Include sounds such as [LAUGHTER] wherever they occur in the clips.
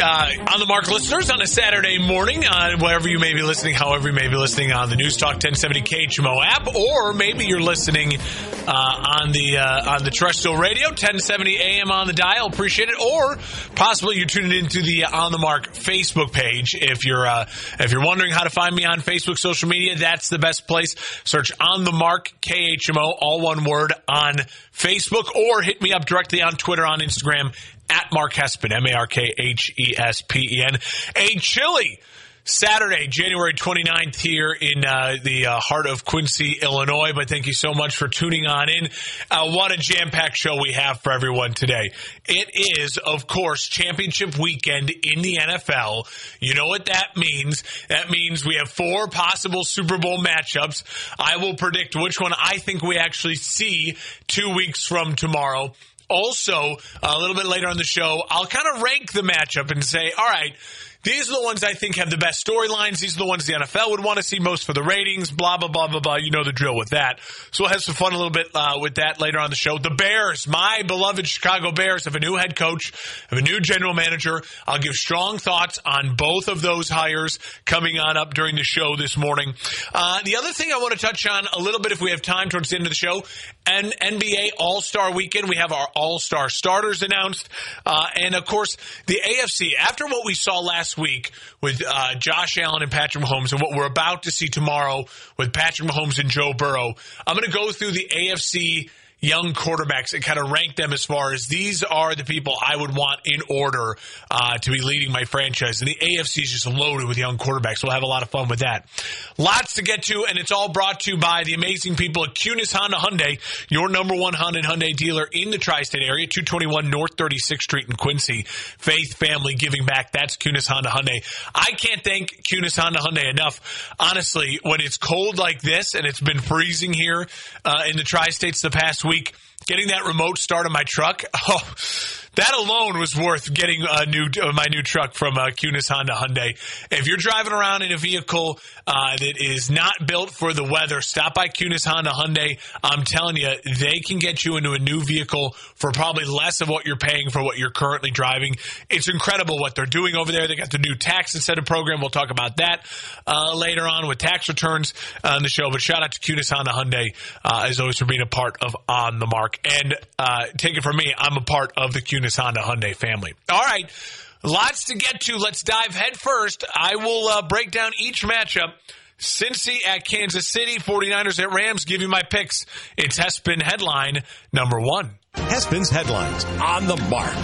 uh, on the mark listeners on a Saturday morning, uh, wherever you may be listening, however you may be listening on the News Talk 1070 KHMO app, or maybe you're listening uh, on the uh, on the terrestrial radio 1070 AM on the dial. Appreciate it, or possibly you're tuning into the On the Mark Facebook page. If you're uh, if you're wondering how to find me on Facebook social media, that's the best place. Search On the Mark KHMO, all one word on Facebook, or hit me up directly on Twitter, on Instagram at Mark Hespen, M A R K H E S P E N. A chilly Saturday, January 29th, here in uh, the uh, heart of Quincy, Illinois. But thank you so much for tuning on in. Uh, what a jam packed show we have for everyone today. It is, of course, championship weekend in the NFL. You know what that means? That means we have four possible Super Bowl matchups. I will predict which one I think we actually see two weeks from tomorrow. Also, a little bit later on the show, I'll kind of rank the matchup and say, all right, these are the ones I think have the best storylines. These are the ones the NFL would want to see most for the ratings. Blah blah blah blah blah. You know the drill with that. So we'll have some fun a little bit uh, with that later on the show. The Bears, my beloved Chicago Bears, have a new head coach, have a new general manager. I'll give strong thoughts on both of those hires coming on up during the show this morning. Uh, the other thing I want to touch on a little bit, if we have time towards the end of the show, and NBA All Star Weekend. We have our All Star starters announced, uh, and of course the AFC. After what we saw last week with uh, Josh Allen and Patrick Mahomes, and what we're about to see tomorrow with Patrick Mahomes and Joe Burrow, I'm going to go through the AFC young quarterbacks and kind of rank them as far as these are the people I would want in order uh, to be leading my franchise. And the AFC is just loaded with young quarterbacks. We'll have a lot of fun with that. Lots to get to, and it's all brought to you by the amazing people at Kunes Honda Hyundai, your number one Honda and Hyundai dealer in the tri-state area, 221 North 36th Street in Quincy. Faith, family, giving back. That's Kunes Honda Hyundai. I can't thank Kunes Honda Hyundai enough. Honestly, when it's cold like this and it's been freezing here uh, in the tri-states the past week, week getting that remote start on my truck. [LAUGHS] Oh, that alone was worth getting a new uh, my new truck from uh, Kunes Honda Hyundai. If you're driving around in a vehicle uh, that is not built for the weather, stop by Kunes Honda Hyundai. I'm telling you, they can get you into a new vehicle for probably less of what you're paying for what you're currently driving. It's incredible what they're doing over there. They got the new tax incentive program. We'll talk about that uh, later on with tax returns on the show. But shout out to Kunes Honda Hyundai uh, as always for being a part of On the Mark. And uh, take it from me, I'm a part of the Kunes Honda Hyundai family. All right. Lots to get to. Let's dive head first. I will uh, break down each matchup. Cincy at Kansas City, 49ers at Rams. Give you my picks. It's Hespen headline number one. Hespen's headlines on the mark.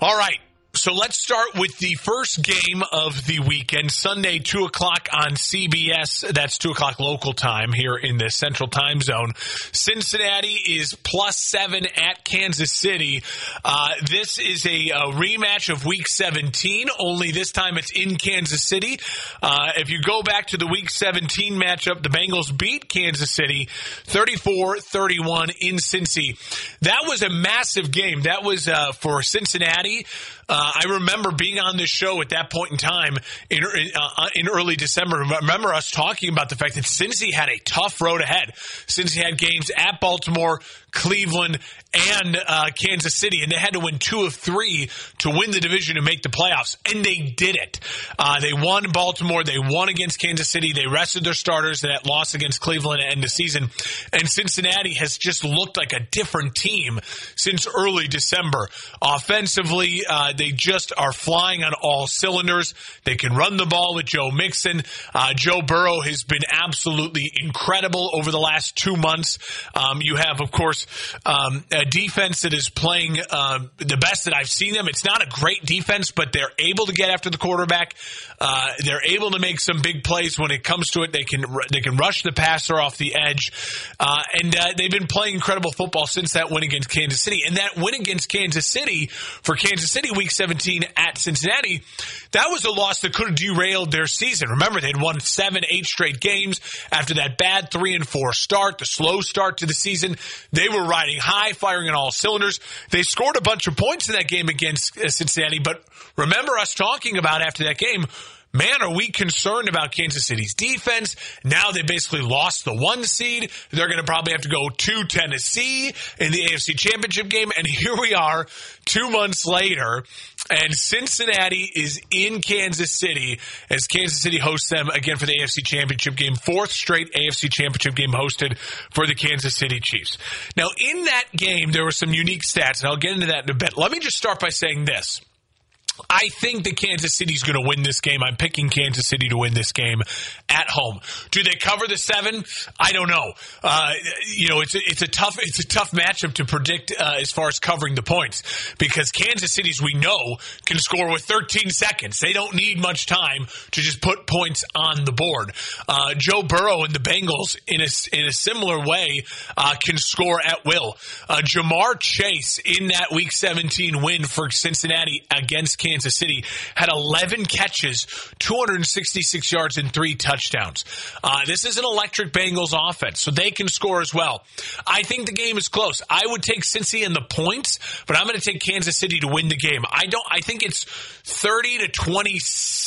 All right. So let's start with the first game of the weekend, Sunday, 2 o'clock on CBS. That's 2 o'clock local time here in the central time zone. Cincinnati is plus seven at Kansas City. Uh, this is a, a, rematch of week 17, only this time it's in Kansas City. Uh, if you go back to the week 17 matchup, the Bengals beat Kansas City 34 31 in Cincy. That was a massive game. That was uh, for Cincinnati. Uh, I remember being on this show at that point in time in, uh, in early December. Remember us talking about the fact that Cincy had a tough road ahead. Cincy had games at Baltimore, Cleveland, and uh, Kansas City, and they had to win two of three to win the division and make the playoffs, and they did it. Uh, they won Baltimore, they won against Kansas City, they rested their starters that loss against Cleveland at end of season, and Cincinnati has just looked like a different team since early December. Offensively, uh, they just are flying on all cylinders. They can run the ball with Joe Mixon. Uh, Joe Burrow has been absolutely incredible over the last two months. Um, you have, of course, um, a defense that is playing uh, the best that I've seen them. It's not a great defense, but they're able to get after the quarterback. Uh, they're able to make some big plays when it comes to it. They can they can rush the passer off the edge, uh, and uh, they've been playing incredible football since that win against Kansas City. And that win against Kansas City for Kansas City, Week 17 at Cincinnati, that was a loss that could have derailed their season. Remember, they'd won seven, eight straight games after that bad three and four start, the slow start to the season. They were riding high, firing on all cylinders. They scored a bunch of points in that game against uh, Cincinnati, but remember us talking about after that game man, are we concerned about Kansas City's defense? Now they basically lost the one seed. They're going to probably have to go to Tennessee in the AFC Championship game. And [LAUGHS] here we are two months later, and Cincinnati is in Kansas City as Kansas City hosts them again for the AFC Championship game. Fourth straight AFC Championship game hosted for the Kansas City Chiefs. Now, in that game, there were some unique stats, and I'll get into that in a bit. Let me just start by saying this. I think that Kansas City's going to win this game. I'm picking Kansas City to win this game at home. Do they cover the seven? I don't know. Uh, you know, it's a, it's a tough it's a tough matchup to predict uh, as far as covering the points because Kansas City's we know can score with 13 seconds. They don't need much time to just put points on the board. Uh, Joe Burrow and the Bengals in a in a similar way uh, can score at will. Uh, Ja'Marr Chase in that Week 17 win for Cincinnati against Kansas Kansas City, had 11 catches, 266 yards, and three touchdowns. Uh, this is an electric Bengals offense, so they can score as well. I think the game is close. I would take Cincy in the points, but I'm going to take Kansas City to win the game. I don't. I think it's 30 to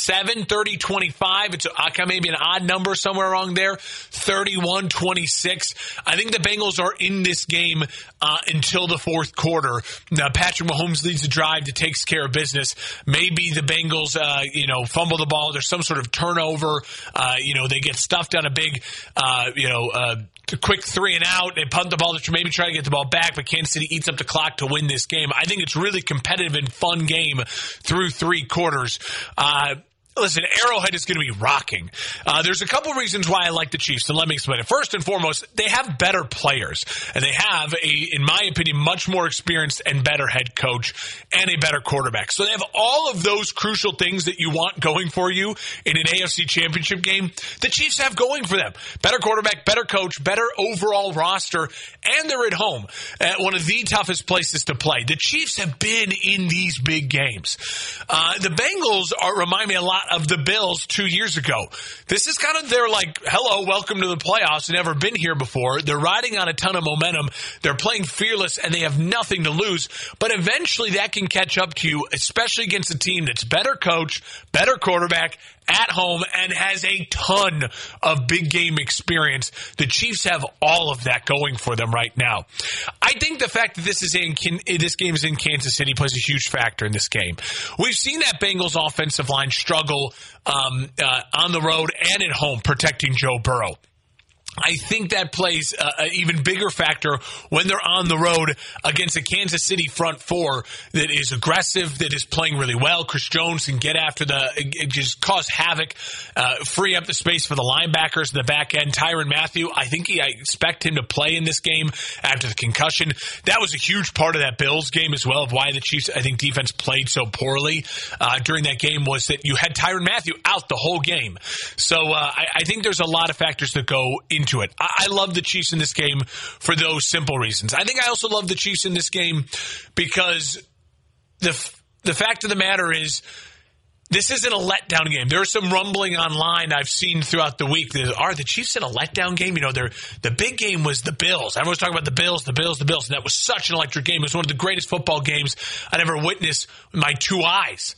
27, 30 25. It's maybe an odd number somewhere around there. 31 26. I think the Bengals are in this game uh, until the fourth quarter. Now, Patrick Mahomes leads the drive that takes care of business. Maybe the Bengals, uh, you know, fumble the ball. There's some sort of turnover. Uh, you know, they get stuffed on a big, uh, you know, uh, quick three and out. They punt the ball to maybe try to get the ball back, but Kansas City eats up the clock to win this game. I think it's really competitive and fun game through three quarters. Uh, Listen, Arrowhead is going to be rocking. Uh, there's a couple reasons why I like the Chiefs, and let me explain it. First and foremost, they have better players, and they have a, in my opinion, much more experienced and better head coach and a better quarterback. So they have all of those crucial things that you want going for you in an AFC Championship game. The Chiefs have going for them: better quarterback, better coach, better overall roster, and they're at home at one of the toughest places to play. The Chiefs have been in these big games. Uh, the Bengals are remind me a lot of the Bills two years ago. This is kind of their like, hello, welcome to the playoffs. Never been here before. They're riding on a ton of momentum. They're playing fearless and they have nothing to lose. But eventually that can catch up to you, especially against a team that's better coach, better quarterback, at home and has a ton of big game experience. The Chiefs have all of that going for them right now. I think the fact that this is in this game is in Kansas City plays a huge factor in this game. We've seen that Bengals offensive line struggle um, uh, on the road and at home protecting Joe Burrow. I think that plays an even bigger factor when they're on the road against a Kansas City front four that is aggressive, that is playing really well. Chris Jones can get after the, it just cause havoc, uh, free up the space for the linebackers in the back end. Tyrann Mathieu, I think he, I expect him to play in this game after the concussion. That was a huge part of that Bills game as well of why the Chiefs, I think, defense played so poorly uh, during that game was that you had Tyrann Mathieu out the whole game. So uh, I, I think there's a lot of factors that go into into it. I, I love the Chiefs in this game for those simple reasons. I think I also love the Chiefs in this game because the the fact of the matter is this isn't a letdown game. There's some rumbling online I've seen throughout the week that are the Chiefs in a letdown game. You know, they're, the big game was the Bills. Everyone's talking about the Bills, the Bills, the Bills. And that was such an electric game. It was one of the greatest football games I'd ever witnessed with my two eyes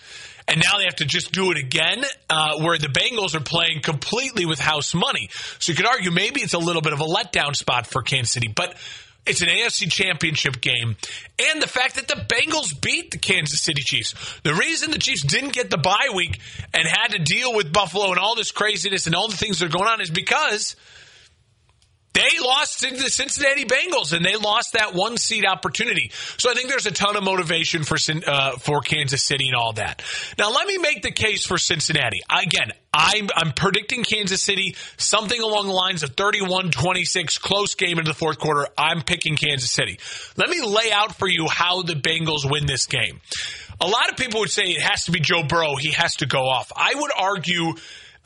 and now they have to just do it again, uh, where the Bengals are playing completely with house money. So you could argue maybe it's a little bit of a letdown spot for Kansas City, but it's an AFC championship game. And the fact that the Bengals beat the Kansas City Chiefs. The reason the Chiefs didn't get the bye week and had to deal with Buffalo and all this craziness and all the things that are going on is because They lost to the Cincinnati Bengals and they lost that one seed opportunity. So I think there's a ton of motivation for uh, for Kansas City and all that. Now let me make the case for Cincinnati. Again, I'm, I'm predicting Kansas City something along the lines of 31-26 close game into the fourth quarter. I'm picking Kansas City. Let me lay out for you how the Bengals win this game. A lot of people would say it has to be Joe Burrow. He has to go off. I would argue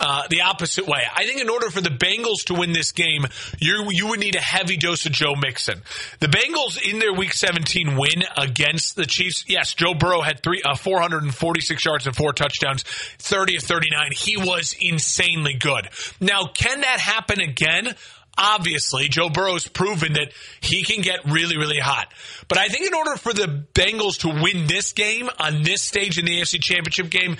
uh, the opposite way. I think in order for the Bengals to win this game, you you would need a heavy dose of Joe Mixon. The Bengals in their Week 17 win against the Chiefs. Yes, Joe Burrow had three uh, 446 yards and four touchdowns, 30 of 39. He was insanely good. Now, can that happen again? Obviously, Joe Burrow's proven that he can get really, really hot. But I think in order for the Bengals to win this game on this stage in the AFC Championship game,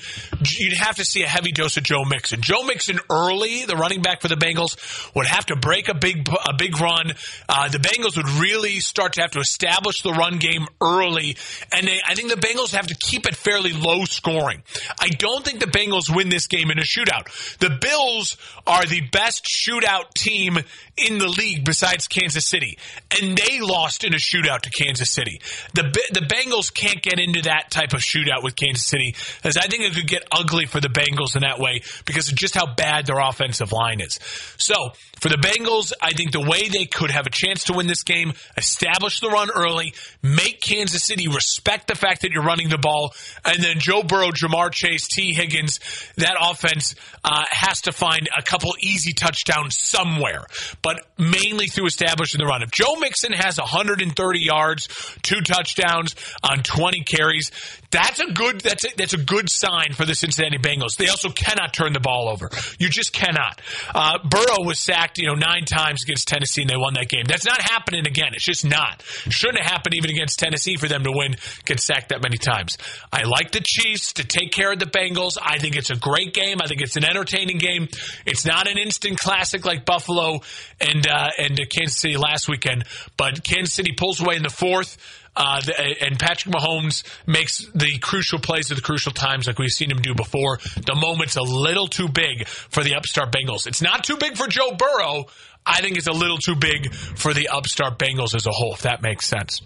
you'd have to see a heavy dose of Joe Mixon. Joe Mixon early, the running back for the Bengals, would have to break a big, a big run. Uh, the Bengals would really start to have to establish the run game early. And they, I think the Bengals have to keep it fairly low scoring. I don't think the Bengals win this game in a shootout. The Bills are the best shootout team in the league besides Kansas City, and they lost in a shootout to Kansas City. The the Bengals can't get into that type of shootout with Kansas City, as I think it could get ugly for the Bengals in that way because of just how bad their offensive line is. So for the Bengals, I think the way they could have a chance to win this game, establish the run early, make Kansas City respect the fact that you're running the ball, and then Joe Burrow, Ja'Marr Chase, Tee Higgins, that offense uh, has to find a couple easy touchdowns somewhere. But but mainly through establishing the run. If Joe Mixon has 130 yards, two touchdowns on 20 carries, that's a good that's a, that's a good sign for the Cincinnati Bengals. They also cannot turn the ball over. You just cannot. Uh, Burrow was sacked, you know, nine times against Tennessee, and they won that game. That's not happening again. It's just not. Shouldn't have happened even against Tennessee for them to win, get sacked that many times. I like the Chiefs to take care of the Bengals. I think it's a great game. I think it's an entertaining game. It's not an instant classic like Buffalo and uh, and Kansas City last weekend, but Kansas City pulls away in the fourth. Uh, and Patrick Mahomes makes the crucial plays at the crucial times like we've seen him do before. The moment's a little too big for the upstart Bengals. It's not too big for Joe Burrow. I think it's a little too big for the upstart Bengals as a whole, if that makes sense.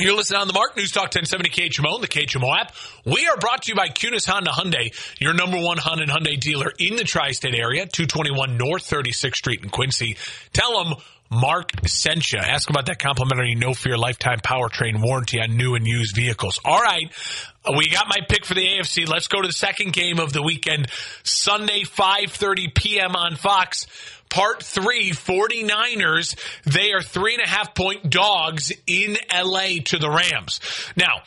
You're listening on the Mark News Talk 1070 KHMO and the KHMO app. We are brought to you by Kunes Honda Hyundai, your number one Honda and Hyundai dealer in the tri-state area, 221 North 36th Street in Quincy. Tell them Mark sent you. Ask about that complimentary no fear lifetime powertrain warranty on new and used vehicles. All right. We got my pick for the AFC. Let's go to the second game of the weekend. Sunday, 5.30 p.m. on Fox. Part three, 49ers. They are three and a half point dogs in LA to the Rams. Now,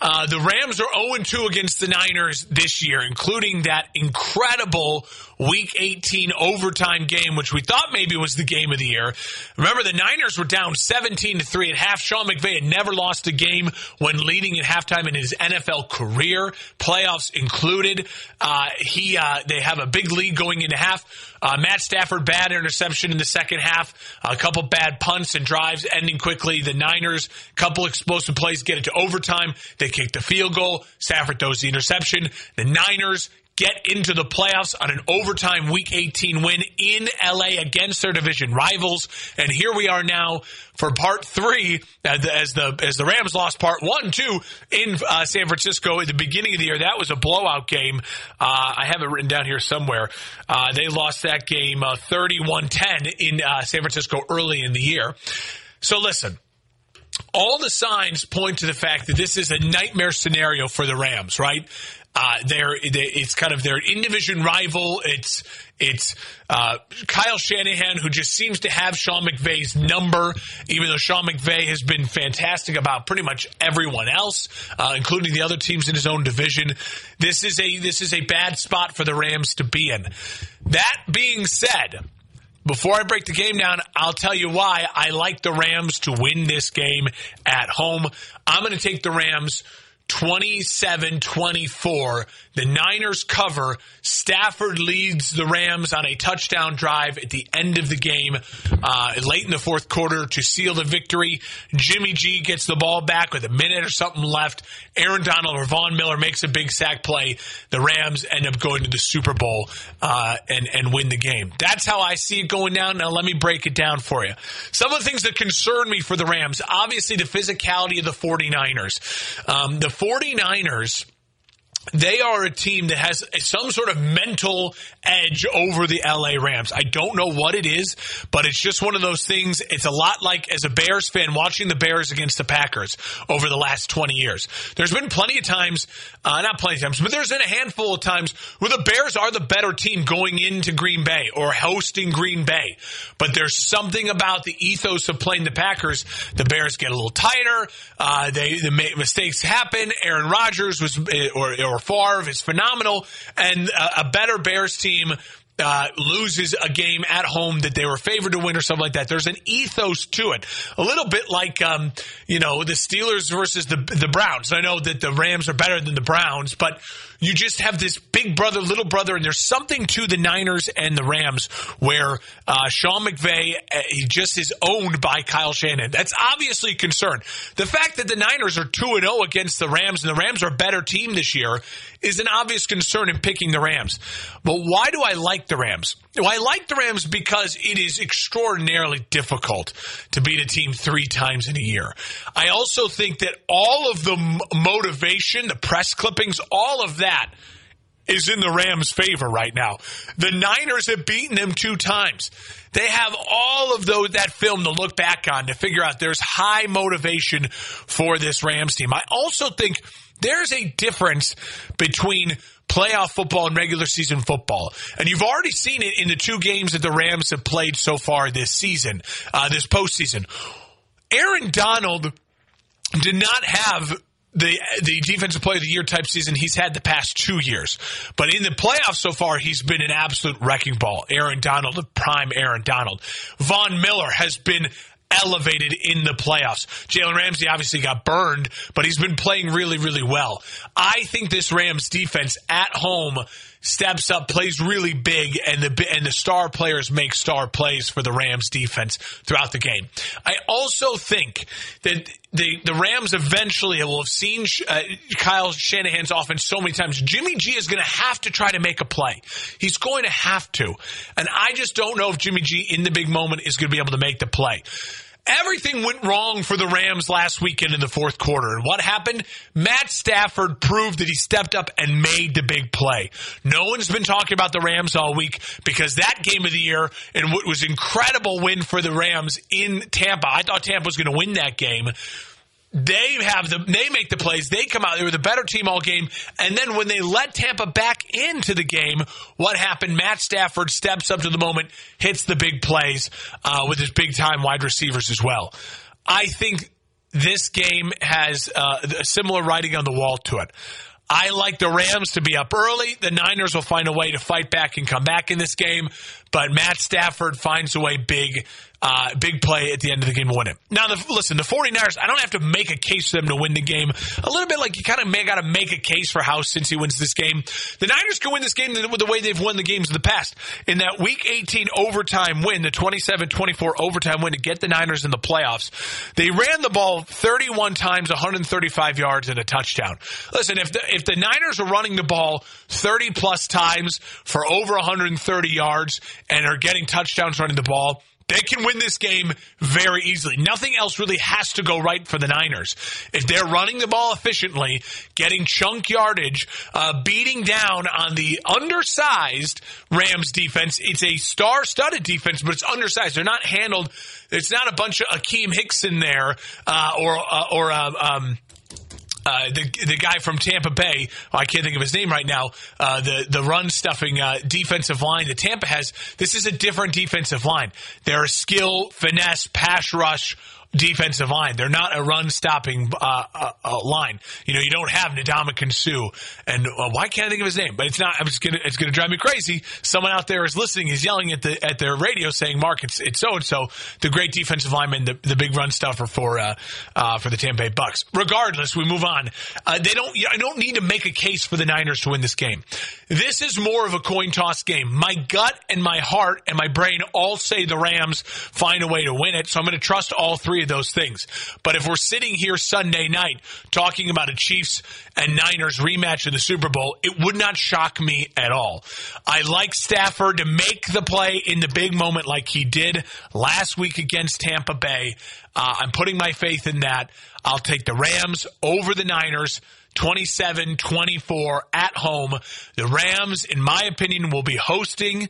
uh, the Rams are 0 2 against the Niners this year, including that incredible Week 18 overtime game, which we thought maybe was the game of the year. Remember, the Niners were down 17 to 3 at half. Sean McVay had never lost a game when leading at halftime in his NFL career, playoffs included. Uh, he, uh, they have a big lead going into half. Uh, Matt Stafford, bad interception in the second half. A couple bad punts and drives ending quickly. The Niners, couple explosive plays, get it to overtime. They kick the field goal. Stafford throws the interception. The Niners get into the playoffs on an overtime week 18 win in LA against their division rivals. And here we are now for part three as the, as the Rams lost part one, two in uh, San Francisco at the beginning of the year. That was a blowout game. Uh, I have it written down here somewhere. Uh, they lost that game 31-10 uh, in uh, San Francisco early in the year. So listen, all the signs point to the fact that this is a nightmare scenario for the Rams, right? Uh, they're, they, it's kind of their in division rival. It's it's uh, Kyle Shanahan who just seems to have Sean McVay's number, even though Sean McVay has been fantastic about pretty much everyone else, uh, including the other teams in his own division. This is a this is a bad spot for the Rams to be in. That being said. Before I break the game down, I'll tell you why I like the Rams to win this game at home. I'm going to take the Rams 27 24. The Niners cover. Stafford leads the Rams on a touchdown drive at the end of the game, uh, late in the fourth quarter to seal the victory. Jimmy G gets the ball back with a minute or something left. Aaron Donald or Von Miller makes a big sack play. The Rams end up going to the Super Bowl uh, and, and win the game. That's how I see it going down. Now, let me break it down for you. Some of the things that concern me for the Rams obviously, the physicality of the 49ers. Um, the 49ers they are a team that has some sort of mental edge over the LA Rams. I don't know what it is, but it's just one of those things. It's a lot like as a Bears fan watching the Bears against the Packers over the last 20 years. There's been plenty of times, uh, not plenty of times, but there's been a handful of times where the Bears are the better team going into Green Bay or hosting Green Bay. But there's something about the ethos of playing the Packers. The Bears get a little tighter. Uh, they, the mistakes happen. Aaron Rodgers was, or, or or Favre is phenomenal, and a, a better Bears team uh, loses a game at home that they were favored to win or something like that. There's an ethos to it, a little bit like um, you know the Steelers versus the the Browns. I know that the Rams are better than the Browns, but you just have this big brother, little brother, and there's something to the Niners and the Rams where uh, Sean McVay uh, he just is owned by Kyle Shanahan. That's obviously a concern. The fact that the Niners are two and zero oh against the Rams and the Rams are a better team this year is an obvious concern in picking the Rams. But why do I like the Rams? Well, I like the Rams because it is extraordinarily difficult to beat a team three times in a year. I also think that all of the motivation, the press clippings, all of that is in the Rams' favor right now. The Niners have beaten them two times. They have all of those that film to look back on to figure out there's high motivation for this Rams team. I also think there's a difference between playoff football and regular season football. And you've already seen it in the two games that the Rams have played so far this season, uh, this postseason. Aaron Donald did not have the the defensive player of the year type season he's had the past two years. But in the playoffs so far, he's been an absolute wrecking ball. Aaron Donald, prime Aaron Donald. Von Miller has been elevated in the playoffs. Jalen Ramsey obviously got burned, but he's been playing really, really well. I think this Rams defense at home steps up, plays really big, and the and the star players make star plays for the Rams defense throughout the game. I also think that the the Rams eventually will have seen uh, Kyle Shanahan's offense so many times. Jimmy G is going to have to try to make a play. He's going to have to, and I just don't know if Jimmy G in the big moment is going to be able to make the play. Everything went wrong for the Rams last weekend in the fourth quarter. And what happened? Matt Stafford proved that he stepped up and made the big play. No one's been talking about the Rams all week because that game of the year and what was incredible win for the Rams in Tampa. I thought Tampa was going to win that game. They have the they make the plays. They come out. They were the better team all game. And then when they let Tampa back into the game, what happened? Matt Stafford steps up to the moment, hits the big plays uh, with his big time wide receivers as well. I think this game has uh, a similar writing on the wall to it. I like the Rams to be up early. The Niners will find a way to fight back and come back in this game, but Matt Stafford finds a way big uh, big play at the end of the game to win it. Now, the, listen, the 49ers, I don't have to make a case for them to win the game. A little bit like you kind of got to make a case for House since he wins this game. The Niners can win this game the, the way they've won the games in the past. In that Week 18 overtime win, the 27-24 overtime win to get the Niners in the playoffs, they ran the ball 31 times, 135 yards and a touchdown. Listen, if the, if the Niners are running the ball 30 plus times for over 130 yards and are getting touchdowns running the ball, they can win this game very easily. Nothing else really has to go right for the Niners. If they're running the ball efficiently, getting chunk yardage, uh, beating down on the undersized Rams defense, it's a star studded defense, but it's undersized. They're not handled. It's not a bunch of Akiem Hicks in there, uh, or, uh, or, uh, um, uh, the the guy from Tampa Bay, oh, I can't think of his name right now. Uh, the the run stuffing uh, defensive line that Tampa has. This is a different defensive line. They're a skill, finesse, pass rush defensive line. They're not a run stopping uh, uh, uh, line. You know, you don't have Ndamukong Suh, and uh, why can't I think of his name? But it's not. I'm just gonna. It's gonna drive me crazy. Someone out there is listening. Is yelling at the at their radio saying, "Mark, it's it's so and so, the great defensive lineman, the, the big run stuffer for uh, for the Tampa Bay Bucks." Regardless, we move on. they don't. I don't need to make a case for the Niners to win this game. This is more of a coin toss game. My gut and my heart and my brain all say the Rams find a way to win it. So I'm going to trust all three of those things. But if we're sitting here Sunday night talking about a Chiefs and Niners rematch in the Super Bowl, it would not shock me at all. I like Stafford to make the play in the big moment like he did last week against Tampa Bay. Uh, I'm putting my faith in that. I'll take the Rams over the Niners. 27 24 at home. The Rams, in my opinion, will be hosting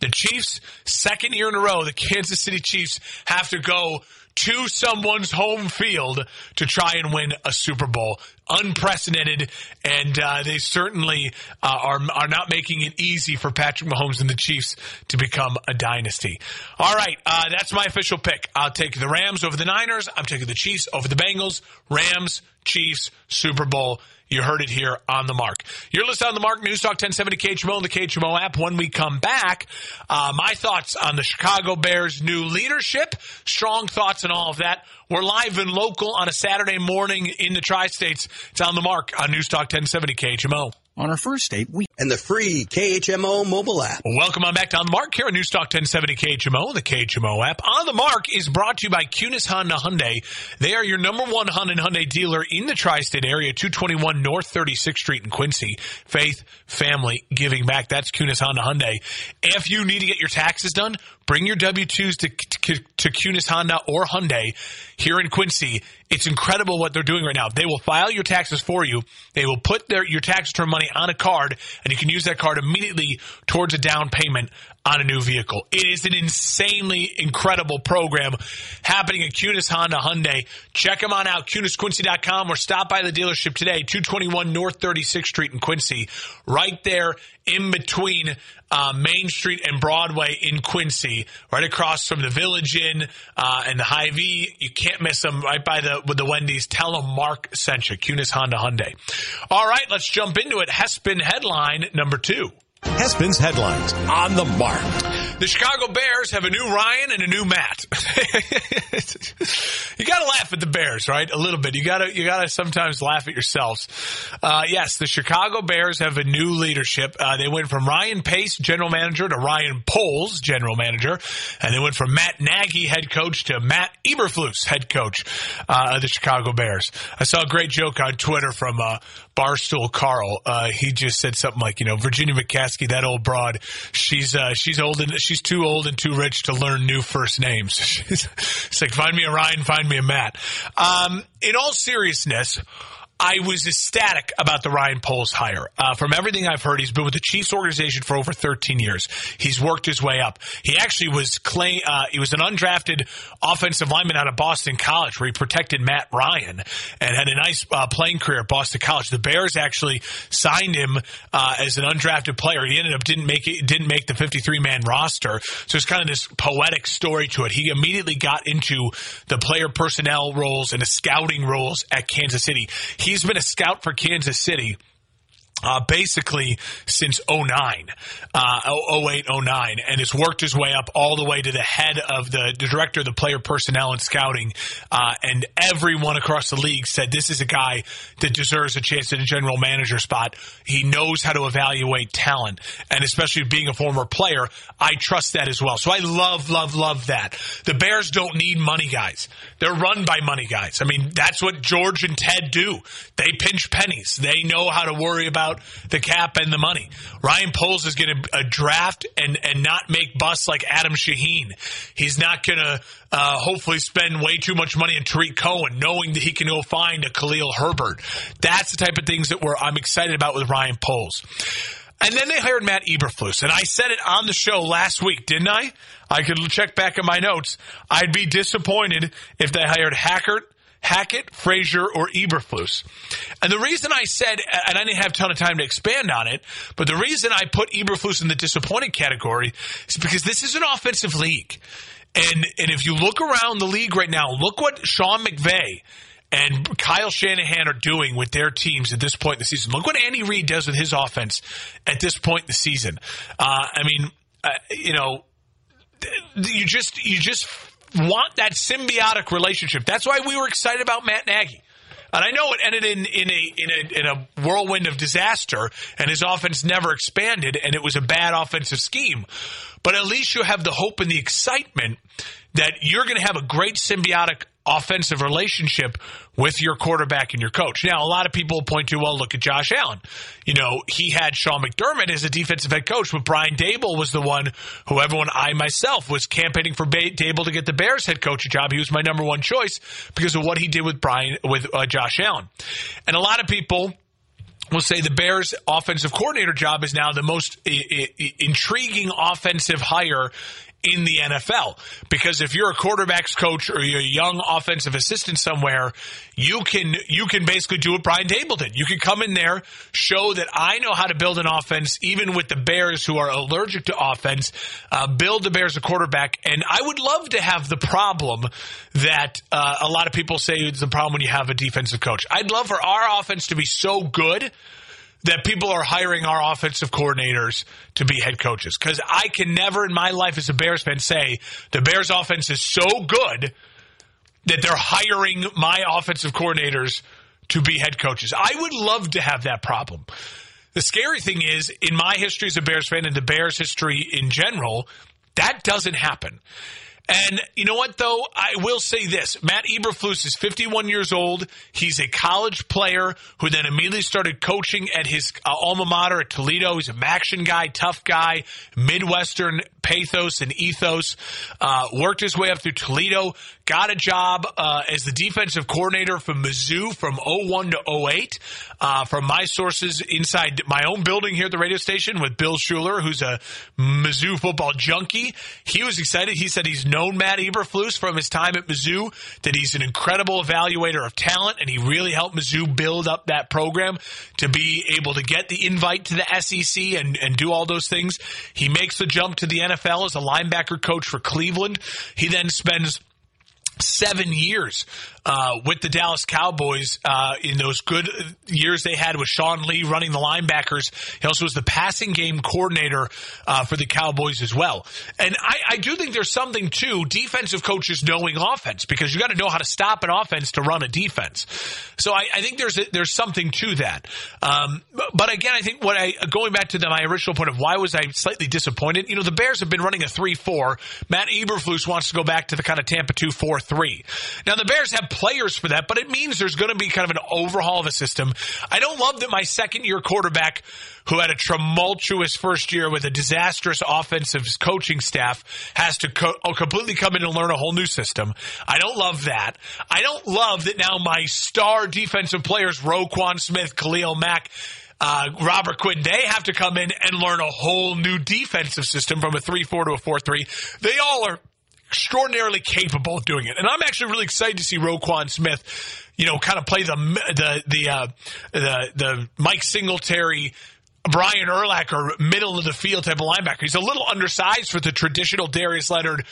the Chiefs. Second year in a row, the Kansas City Chiefs have to go to someone's home field to try and win a Super Bowl. Unprecedented, and uh, they certainly uh, are are not making it easy for Patrick Mahomes and the Chiefs to become a dynasty. All right, uh, that's my official pick. I'll take the Rams over the Niners. I'm taking the Chiefs over the Bengals. Rams, Chiefs, Super Bowl. You heard it here on the mark. You're listening on the mark News Talk 1070 KHMO and the KHMO app. When we come back, uh, my thoughts on the Chicago Bears' new leadership, strong thoughts and all of that. We're live and local on a Saturday morning in the tri-states. It's on the mark on News Talk 1070 KHMO. On our first date, we and the free KHMO mobile app. Welcome on back to On the Mark here on Newstalk 1070 KHMO, the KHMO app. On the Mark is brought to you by Kunes Honda Hyundai. They are your number one Honda and Hyundai dealer in the tri-state area, 221 North 36th Street in Quincy. Faith, family, giving back. That's Kunes Honda Hyundai. If you need to get your taxes done, bring your W-2s to, to, to Kunes Honda or Hyundai here in Quincy. It's incredible what they're doing right now. They will file your taxes for you. They will put their, your tax return money on a card and you can use that card immediately towards a down payment on a new vehicle. It is an insanely incredible program happening at Kunes Honda Hyundai. Check them on out, KunesQuincy.com or stop by the dealership today, 221 North 36th Street in Quincy, right there in between uh, Main Street and Broadway in Quincy, right across from the Village Inn uh, and the Hy-Vee. You can't miss them right by the with the Wendy's. Tell them Mark sent you, Kunes Honda Hyundai. All right, let's jump into it. Hespen headline number two. Hespen's headlines on the mark. The Chicago Bears have a new Ryan and a new Matt. [LAUGHS] you got to laugh at the Bears, right? A little bit. You got to you got to sometimes laugh at yourselves. Uh, yes, the Chicago Bears have a new leadership. Uh, they went from Ryan Pace, general manager, to Ryan Poles, general manager, and they went from Matt Nagy, head coach, to Matt Eberflus, head coach uh, of the Chicago Bears. I saw a great joke on Twitter from uh, Barstool Carl. Uh, he just said something like, you know, Virginia McCaskey, that old broad, she's uh, she's old and she's too old and too rich to learn new first names. [LAUGHS] it's like, find me a Ryan, find me a Matt. Um, in all seriousness, I was ecstatic about the Ryan Poles hire. Uh, from everything I've heard, he's been with the Chiefs organization for over 13 years. He's worked his way up. He actually was claim, uh, he was an undrafted offensive lineman out of Boston College where he protected Matt Ryan and had a nice uh, playing career at Boston College. The Bears actually signed him uh, as an undrafted player. He ended up didn't make it, didn't make the 53 man roster. So it's kind of this poetic story to it. He immediately got into the player personnel roles and the scouting roles at Kansas City. He's been a scout for Kansas City uh, basically since 09, uh, 08, 09, and it's worked his way up all the way to the head of the, the director of the player personnel and scouting. Uh, and everyone across the league said this is a guy that deserves a chance at a general manager spot. He knows how to evaluate talent, and especially being a former player, I trust that as well. So I love, love, love that. The Bears don't need money guys. They're run by money guys. I mean, that's what George and Ted do. They pinch pennies. They know how to worry about about the cap and the money. Ryan Poles is going to uh, draft and, and not make busts like Adam Shaheen. He's not going to uh, hopefully spend way too much money on Tarik Cohen, knowing that he can go find a Khalil Herbert. That's the type of things that we're, I'm excited about with Ryan Poles. And then they hired Matt Eberflus, and I said it on the show last week, didn't I? I could check back in my notes. I'd be disappointed if they hired Hackett Hackett, Frazier, or Eberflus. And the reason I said, and I didn't have a ton of time to expand on it, but the reason I put Eberflus in the disappointing category is because this is an offensive league. And and if you look around the league right now, look what Sean McVay and Kyle Shanahan are doing with their teams at this point in the season. Look what Andy Reid does with his offense at this point in the season. Uh, I mean, uh, you know, you just you just want that symbiotic relationship. That's why we were excited about Matt Nagy. And I know it ended in, in a in a in a whirlwind of disaster, and his offense never expanded, and it was a bad offensive scheme. But at least you have the hope and the excitement that you're going to have a great symbiotic offensive relationship with your quarterback and your coach. Now, a lot of people point to, well, look at Josh Allen. You know, he had Sean McDermott as a defensive head coach, but Brian Daboll was the one who everyone, I myself, was campaigning for Daboll to get the Bears head coaching job. He was my number one choice because of what he did with Brian, with uh, Josh Allen. And a lot of people will say the Bears offensive coordinator job is now the most I- I- intriguing offensive hire in the NFL. Because if you're a quarterbacks coach or you're a young offensive assistant somewhere, you can you can basically do what Brian Daboll did. You can come in there, show that I know how to build an offense, even with the Bears who are allergic to offense. Uh, build the Bears a quarterback, and I would love to have the problem that uh, a lot of people say is the problem when you have a defensive coach. I'd love for our offense to be so good that people are hiring our offensive coordinators to be head coaches. Because I can never in my life as a Bears fan say the Bears offense is so good that they're hiring my offensive coordinators to be head coaches. I would love to have that problem. The scary thing is, in my history as a Bears fan and the Bears history in general, that doesn't happen. And you know what, though? I will say this. Matt Eberflus is 51 years old. He's a college player who then immediately started coaching at his uh, alma mater at Toledo. He's a MACtion guy, tough guy, Midwestern pathos and ethos. Uh, worked his way up through Toledo, got a job uh, as the defensive coordinator from Mizzou from 01 to 08. Uh, from my sources inside my own building here at the radio station with Bill Schuler, who's a Mizzou football junkie. He was excited. He said he's known Matt Eberflus from his time at Mizzou, that he's an incredible evaluator of talent, and he really helped Mizzou build up that program to be able to get the invite to the SEC and, and do all those things. He makes the jump to the NFL as a linebacker coach for Cleveland. He then spends seven years uh, with the Dallas Cowboys uh, in those good years they had with Sean Lee running the linebackers. He also was the passing game coordinator uh, for the Cowboys as well. And I, I, do think there's something to defensive coaches knowing offense because you got to know how to stop an offense to run a defense. So I, I think there's a, there's something to that. Um, but again, I think what I going back to the, my original point of why was I slightly disappointed. You know, the Bears have been running a three four. Matt Eberflus wants to go back to the kind of Tampa two four three. Now the Bears have players for that, but it means there's going to be kind of an overhaul of a system. I don't love that my second year quarterback, who had a tumultuous first year with a disastrous offensive coaching staff, has to co- oh, completely come in and learn a whole new system. I don't love that. I don't love that now my star defensive players, Roquan Smith, Khalil Mack, uh, Robert Quinn, they have to come in and learn a whole new defensive system from a 3-4 to a 4-3. They all are extraordinarily capable of doing it. And I'm actually really excited to see Roquan Smith, you know, kind of play the the the uh, the the Mike Singletary. Brian Urlacher, middle of the field type of linebacker. He's a little undersized for the traditional Darius Leonard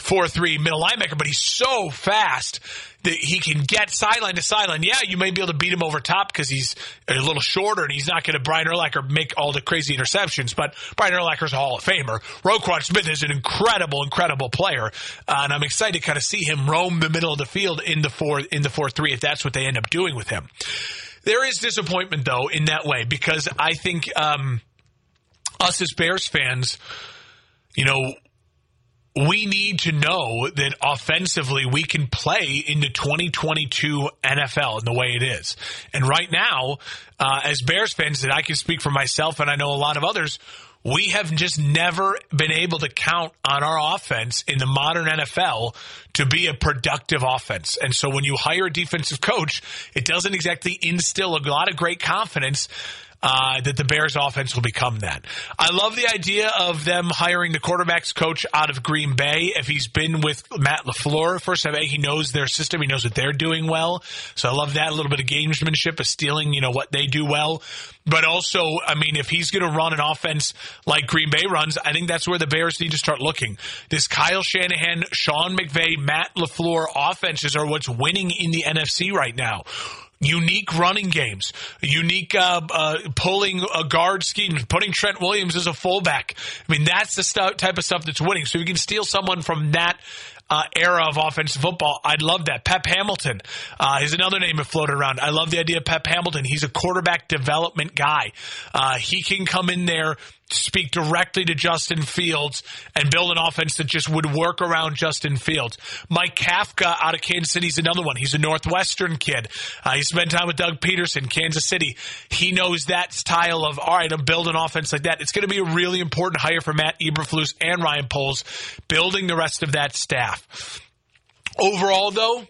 4-3 middle linebacker, but he's so fast that he can get sideline to sideline. Yeah, you may be able to beat him over top because he's a little shorter and he's not going to Brian Urlacher make all the crazy interceptions, but Brian Urlacher's a Hall of Famer. Roquan Smith is an incredible, incredible player, uh, and I'm excited to kind of see him roam the middle of the field in the four in the four three if that's what they end up doing with him. There is disappointment though in that way because I think um, us as Bears fans, you know, we need to know that offensively we can play in the 2022 NFL in the way it is. And right now, uh, as Bears fans, that I can speak for myself and I know a lot of others, we have just never been able to count on our offense in the modern NFL to be a productive offense. And so when you hire a defensive coach, it doesn't exactly instill a lot of great confidence uh, that the Bears offense will become that. I love the idea of them hiring the quarterbacks coach out of Green Bay. If he's been with Matt LaFleur first time, he knows their system. He knows what they're doing well. So I love that. A little bit of gamesmanship of stealing, you know, what they do well. But also, I mean, if he's going to run an offense like Green Bay runs, I think that's where the Bears need to start looking. This Kyle Shanahan, Sean McVay, Matt LaFleur offenses are what's winning in the NFC right now unique running games, unique uh, uh, pulling a guard scheme, putting Trent Williams as a fullback. I mean, that's the type of stuff that's winning. So you can steal someone from that uh, era of offensive football. I'd love that. Pep Hamilton uh, is another name that floated around. I love the idea of Pep Hamilton. He's a quarterback development guy. Uh, he can come in there speak directly to Justin Fields and build an offense that just would work around Justin Fields. Mike Kafka out of Kansas City is another one. He's a Northwestern kid. Uh, he spent time with Doug Pederson, Kansas City. He knows that style of, all right, I'm building an offense like that. It's going to be a really important hire for Matt Eberflus and Ryan Poles, building the rest of that staff. Overall, though,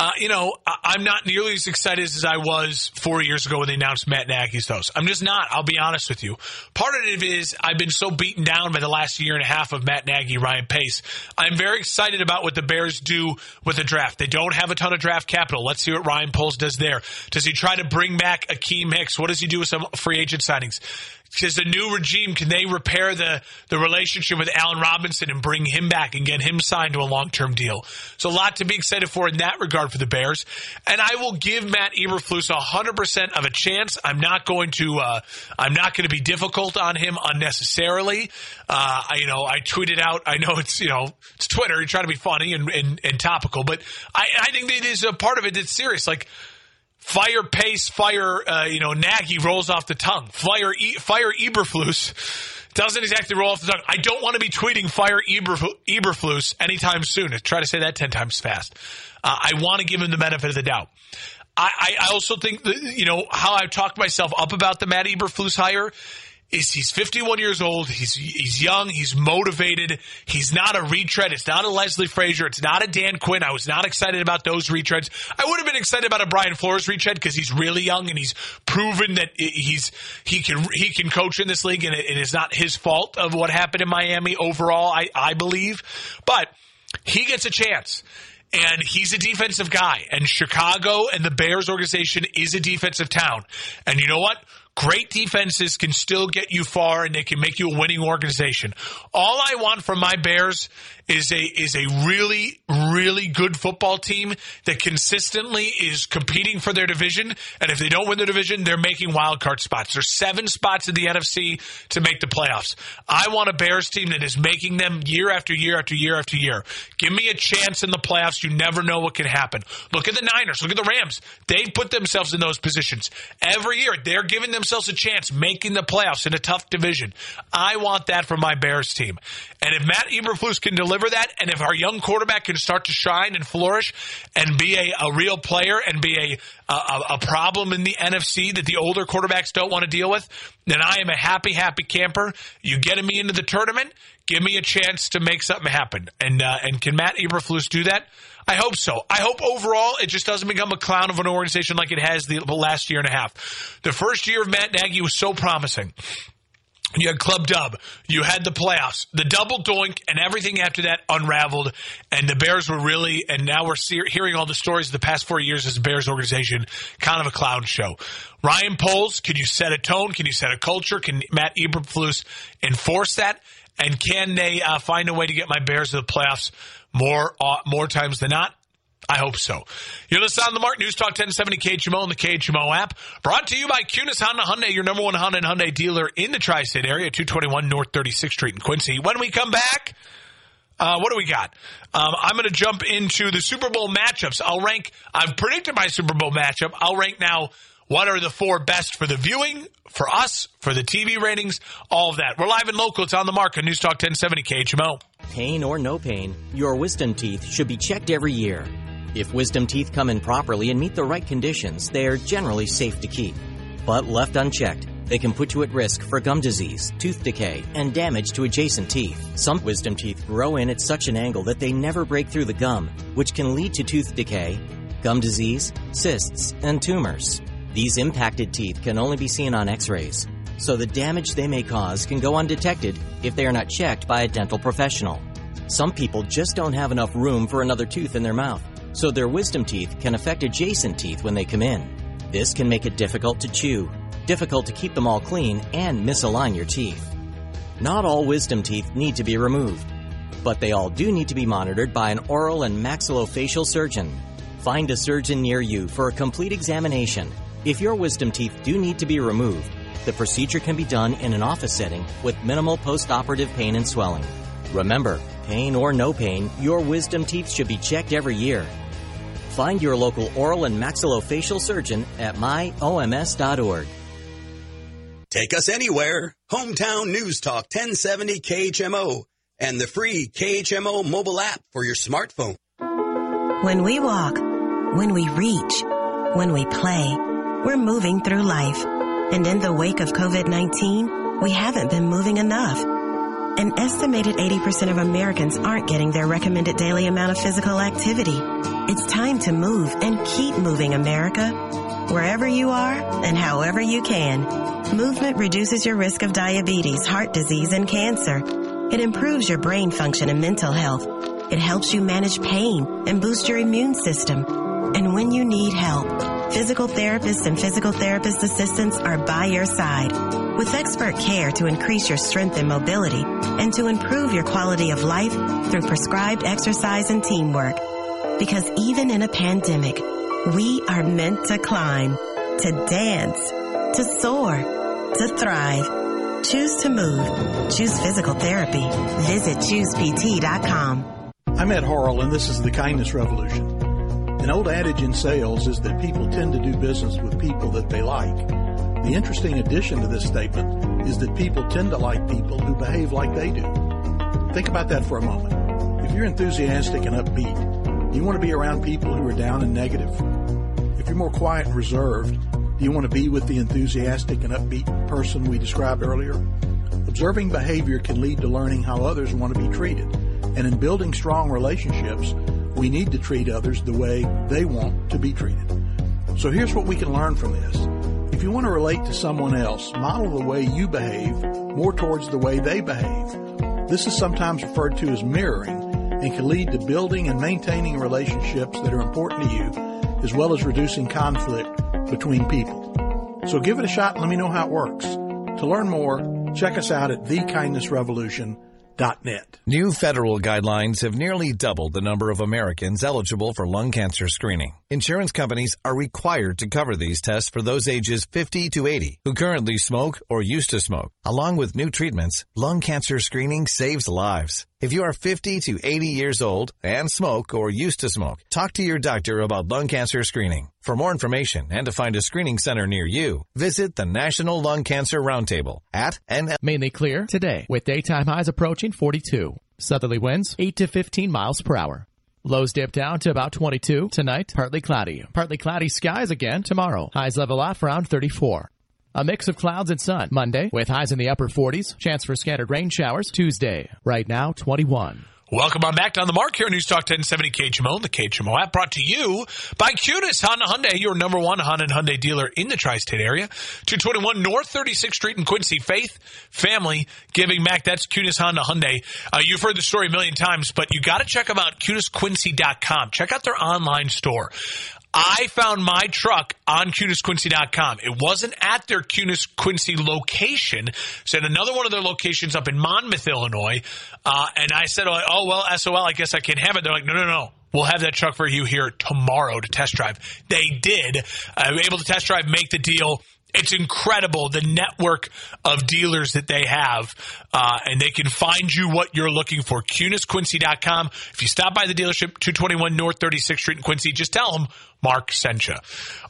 uh, you know, I- am not nearly as excited as I was four years ago when they announced Matt Nagy's host. I'm just not. I'll be honest with you. Part of it is I've been so beaten down by the last year and a half of Matt Nagy, Ryan Pace. I'm very excited about what the Bears do with the draft. They don't have a ton of draft capital. Let's see what Ryan Poles does there. Does he try to bring back Akiem Hicks? What does he do with some free agent signings? Because the new regime, can they repair the, the relationship with Allen Robinson and bring him back and get him signed to a long term deal? So a lot to be excited for in that regard for the Bears. And I will give Matt Eberflus hundred percent of a chance. I'm not going to uh, I'm not going to be difficult on him unnecessarily. Uh, I, you know, I tweeted out. I know it's you know it's Twitter. You're trying to be funny and, and, and topical, but I, I think that is a part of it that's serious. Like Fire pace, fire, uh, you know, Nagy rolls off the tongue. Fire, e- fire Eberflus doesn't exactly roll off the tongue. I don't want to be tweeting fire Eberf- Eberflus anytime soon. Try to say that 10 times fast. Uh, I want to give him the benefit of the doubt. I, I also think that, you know, how I've talked myself up about the Matt Eberflus hire is he's 51 years old. He's he's young. He's motivated. He's not a retread. It's not a Leslie Frazier. It's not a Dan Quinn. I was not excited about those retreads. I would have been excited about a Brian Flores retread because he's really young and he's proven that he's he can he can coach in this league and it, it is not his fault of what happened in Miami overall. I I believe, but he gets a chance and he's a defensive guy. And Chicago and the Bears organization is a defensive town. And you know what? Great defenses can still get you far and they can make you a winning organization. All I want from my Bears is a is a really really good football team that consistently is competing for their division. And if they don't win the division they're making wild card spots. There's seven spots in the NFC to make the playoffs. I want a Bears team that is making them year after year after year after year. Give me a chance in the playoffs. You never know what can happen. Look at the Niners. Look at the Rams. They put themselves in those positions. Every year they're giving themselves a chance making the playoffs in a tough division. I want that from my Bears team. And if Matt Eberflus can deliver deliver that, and if our young quarterback can start to shine and flourish and be a, a real player and be a, a, a problem in the NFC that the older quarterbacks don't want to deal with, then I am a happy, happy camper. You getting me into the tournament, give me a chance to make something happen. And uh, and can Matt Eberflus do that? I hope so. I hope overall it just doesn't become a clown of an organization like it has the last year and a half. The first year of Matt Nagy was so promising. You had Club Dub. You had the playoffs, the double doink, and everything after that unraveled. And the Bears were really, and now we're see- hearing all the stories of the past four years as a Bears organization, kind of a clown show. Ryan Poles, can you set a tone? Can you set a culture? Can Matt Eberflus enforce that? And can they uh, find a way to get my Bears to the playoffs more uh, more times than not? I hope so. You're listening on the Mark News Talk 1070 KHMO and the KHMO app. Brought to you by Kunes Honda Hyundai, your number one Honda and Hyundai dealer in the tri-state area, 221 North 36th Street in Quincy. When we come back, uh, what do we got? Um, I'm going to jump into the Super Bowl matchups. I'll rank, I've predicted my Super Bowl matchup. I'll rank now what are the four best for the viewing, for us, for the TV ratings, all of that. We're live and local. It's on the mark on News Talk 1070 KHMO. Pain or no pain, your wisdom teeth should be checked every year. If wisdom teeth come in properly and meet the right conditions, they are generally safe to keep. But left unchecked, they can put you at risk for gum disease, tooth decay, and damage to adjacent teeth. Some wisdom teeth grow in at such an angle that they never break through the gum, which can lead to tooth decay, gum disease, cysts, and tumors. These impacted teeth can only be seen on x rays, so the damage they may cause can go undetected if they are not checked by a dental professional. Some people just don't have enough room for another tooth in their mouth, so their wisdom teeth can affect adjacent teeth when they come in. This can make it difficult to chew, difficult to keep them all clean, and misalign your teeth. Not all wisdom teeth need to be removed, but they all do need to be monitored by an oral and maxillofacial surgeon. Find a surgeon near you for a complete examination. If your wisdom teeth do need to be removed, the procedure can be done in an office setting with minimal post-operative pain and swelling. Remember, pain or no pain, your wisdom teeth should be checked every year. Find your local oral and maxillofacial surgeon at myoms.org. Take us anywhere. Hometown News Talk 1070 KHMO and the free KHMO mobile app for your smartphone. When we walk, when we reach, when we play, we're moving through life. And in the wake of COVID-19, we haven't been moving enough. An estimated 80% of Americans aren't getting their recommended daily amount of physical activity. It's time to move and keep moving, America. Wherever you are and however you can, movement reduces your risk of diabetes, heart disease, and cancer. It improves your brain function and mental health. It helps you manage pain and boost your immune system. And when you need help, physical therapists and physical therapist assistants are by your side with expert care to increase your strength and mobility and to improve your quality of life through prescribed exercise and teamwork. Because even in a pandemic, we are meant to climb, to dance, to soar, to thrive. Choose to move. Choose physical therapy. Visit choosept.com. I'm Ed Harrell, and this is the Kindness Revolution. An old adage in sales is that people tend to do business with people that they like. The interesting addition to this statement is that people tend to like people who behave like they do. Think about that for a moment. If you're enthusiastic and upbeat, do you want to be around people who are down and negative? If you're more quiet and reserved, do you want to be with the enthusiastic and upbeat person we described earlier? Observing behavior can lead to learning how others want to be treated. And in building strong relationships, we need to treat others the way they want to be treated. So here's what we can learn from this. If you want to relate to someone else, model the way you behave more towards the way they behave. This is sometimes referred to as mirroring and can lead to building and maintaining relationships that are important to you, as well as reducing conflict between people. So give it a shot and let me know how it works. To learn more, check us out at thekindnessrevolution.net. New federal guidelines have nearly doubled the number of Americans eligible for lung cancer screening. Insurance companies are required to cover these tests for those ages 50 to 80 who currently smoke or used to smoke. Along with new treatments, lung cancer screening saves lives. If you are 50 to 80 years old and smoke or used to smoke, talk to your doctor about lung cancer screening. For more information and to find a screening center near you, visit the National Lung Cancer Roundtable at NL. Mainly clear today with daytime highs approaching 42. Southerly winds 8 to 15 miles per hour. Lows dip down to about 22. Tonight, partly cloudy. Partly cloudy skies again tomorrow. Highs level off around 34. A mix of clouds and sun Monday with highs in the upper 40s. Chance for scattered rain showers Tuesday. Right now, 21. Welcome on back to On the Mark here News Talk 1070 KHMO, the KHMO app brought to you by Kunes Honda Hyundai, your number one Honda and Hyundai dealer in the tri-state area. 221 North 36th Street in Quincy. Faith, family, giving back. That's Kunes Honda Hyundai. Uh, you've heard the story a million times, but you got to check them out, kunesquincy.com. Check out their online store. I found my truck on KunesQuincy.com. It wasn't at their Kunes Quincy location. It's at another one of their locations up in Monmouth, Illinois. Uh, and I said, oh, well, SOL, I guess I can't have it. They're like, no, no, no. We'll have that truck for you here tomorrow to test drive. They did. I was able to test drive, make the deal. It's incredible the network of dealers that they have, uh, and they can find you what you're looking for. KunesQuincy.com. If you stop by the dealership, 221 North 36th Street in Quincy, just tell them Mark sent you.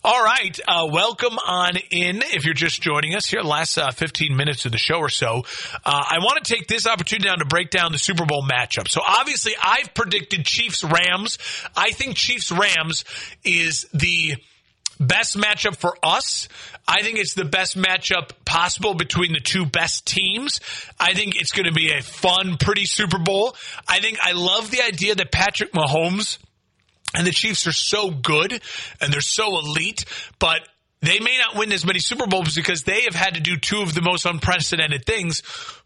All right, uh, welcome on in. If you're just joining us here, last uh, 15 minutes of the show or so, uh, I want to take this opportunity now to break down the Super Bowl matchup. So obviously, I've predicted Chiefs Rams. I think Chiefs Rams is the best matchup for us. I think it's the best matchup possible between the two best teams. I think it's going to be a fun, pretty Super Bowl. I think I love the idea that Patrick Mahomes and the Chiefs are so good and they're so elite, but they may not win as many Super Bowls because they have had to do two of the most unprecedented things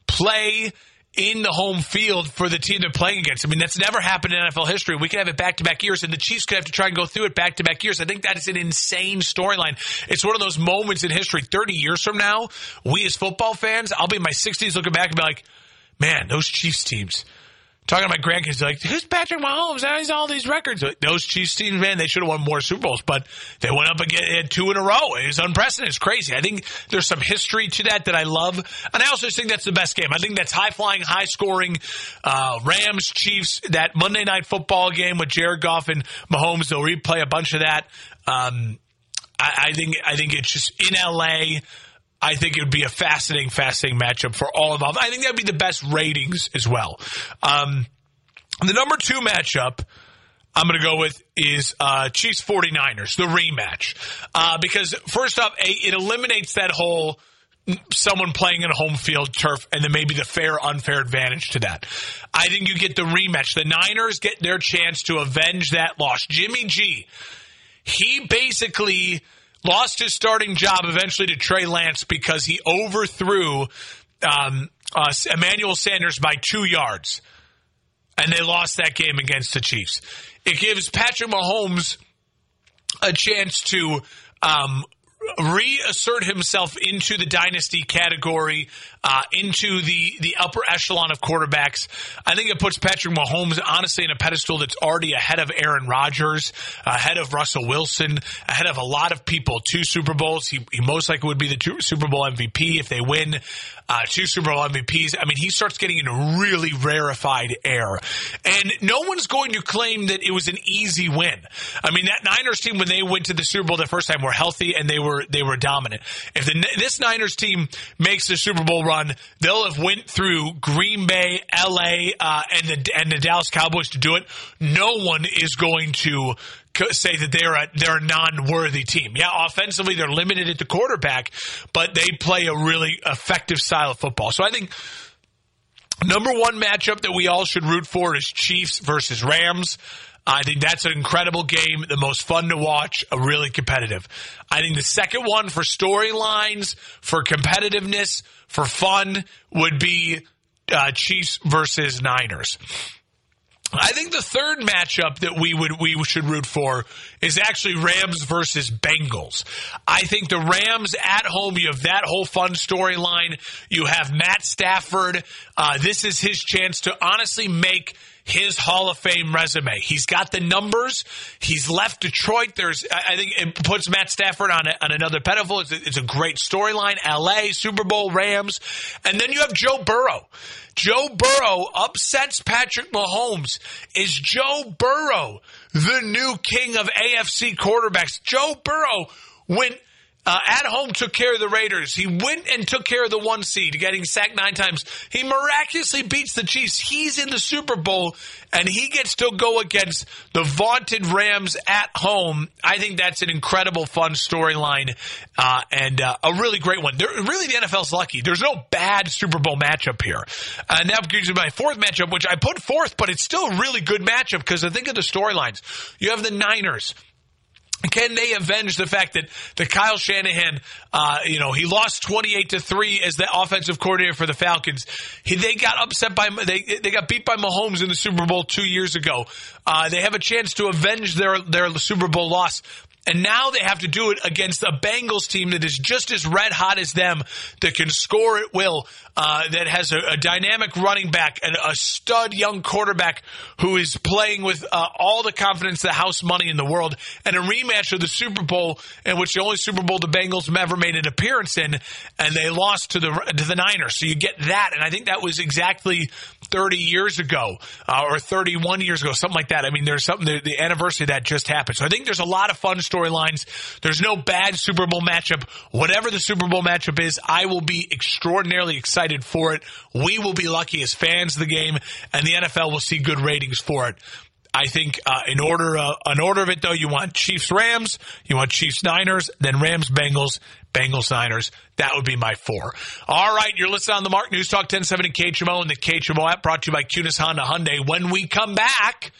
play in the home field for the team they're playing against. I mean, that's never happened in NFL history. We could have it back to back years, and the Chiefs could have to try and go through it back to back years. I think that is an insane storyline. It's one of those moments in history. 30 years from now, we as football fans, I'll be in my 60s looking back and be like, man, those Chiefs teams talking to my grandkids, like, who's Patrick Mahomes? How has all these records? Those Chiefs teams, man, they should have won more Super Bowls, but they went up again, had two in a row. It was unprecedented. It's crazy. I think there's some history to that that I love. And I also think that's the best game. I think that's high flying, high scoring, uh, Rams, Chiefs, that Monday night football game with Jared Goff and Mahomes. They'll replay a bunch of that. Um, I, I think, I think it's just in LA. I think it would be a fascinating, fascinating matchup for all involved. I think that'd be the best ratings as well. Um, the number two matchup I'm going to go with is uh, Chiefs 49ers, the rematch. Uh, because first off, it eliminates that whole someone playing in a home field turf and then maybe the fair unfair advantage to that. I think you get the rematch. The Niners get their chance to avenge that loss. Jimmy G, he basically lost his starting job eventually to Trey Lance because he overthrew um, uh, Emmanuel Sanders by two yards, and they lost that game against the Chiefs. It gives Patrick Mahomes a chance to um, reassert himself into the dynasty category, uh, into the the upper echelon of quarterbacks. I think it puts Patrick Mahomes honestly in a pedestal that's already ahead of Aaron Rodgers, ahead of Russell Wilson, ahead of a lot of people. Two Super Bowls. He, he most likely would be the two Super Bowl MVP if they win uh, two Super Bowl MVPs. I mean, he starts getting into really rarefied air. And no one's going to claim that it was an easy win. I mean, that Niners team, when they went to the Super Bowl the first time, were healthy and they were, they were dominant. If the, this Niners team makes the Super Bowl run, they'll have went through Green Bay, LA, uh, and the, and the Dallas Cowboys to do it. No one is going to say that they're a they're a non-worthy team. Yeah, offensively they're limited at the quarterback, but they play a really effective style of football. So I think number one matchup that we all should root for is Chiefs versus Rams. I think that's an incredible game, the most fun to watch, a really competitive. I think the second one for storylines, for competitiveness, for fun would be uh, Chiefs versus Niners. I think the third matchup that we would we should root for is actually Rams versus Bengals. I think the Rams at home, you have that whole fun storyline. You have Matt Stafford. Uh, this is his chance to honestly make his Hall of Fame resume. He's got the numbers. He's left Detroit. There's, I think it puts Matt Stafford on, a, on another pedestal. It's a, it's a great storyline. LA, Super Bowl, Rams. And then you have Joe Burrow. Joe Burrow upsets Patrick Mahomes. Is Joe Burrow the new king of AFC quarterbacks? Joe Burrow went uh, at home took care of the Raiders. He went and took care of the one seed, getting sacked nine times. He miraculously beats the Chiefs. He's in the Super Bowl, and he gets to go against the vaunted Rams at home. I think that's an incredible, fun storyline uh, and uh, a really great one. Really, the NFL's lucky. There's no bad Super Bowl matchup here. Uh, now gives me my fourth matchup, which I put fourth, but it's still a really good matchup because I think of the storylines. You have the Niners can they avenge the fact that the Kyle Shanahan, uh, you know, he lost twenty eight to three as the offensive coordinator for the Falcons. He, they got upset by they they got beat by Mahomes in the Super Bowl two years ago. Uh, they have a chance to avenge their their Super Bowl loss. And now they have to do it against a Bengals team that is just as red hot as them, that can score at will, uh, that has a, a, dynamic running back and a stud young quarterback who is playing with uh, all the confidence, the house money in the world, and a rematch of the Super Bowl, in which the only Super Bowl the Bengals ever made an appearance in, and they lost to the to the Niners. So you get that, and I think that was exactly 30 years ago uh, or 31 years ago, something like that. I mean, there's something the, anniversary that just happened. So I think there's a lot of fun storylines. There's no bad Super Bowl matchup. Whatever the Super Bowl matchup is, I will be extraordinarily excited for it. We will be lucky as fans of the game, and the NFL will see good ratings for it. I think uh, in order uh, in order of it though, you want Chiefs Rams, you want Chiefs Niners, then Rams Bengals, Bengals Niners. That would be my four. All right, you're listening on the Mark News Talk 1070 KHMO and the KHMO app brought to you by Kunes Honda Hyundai. When we come back.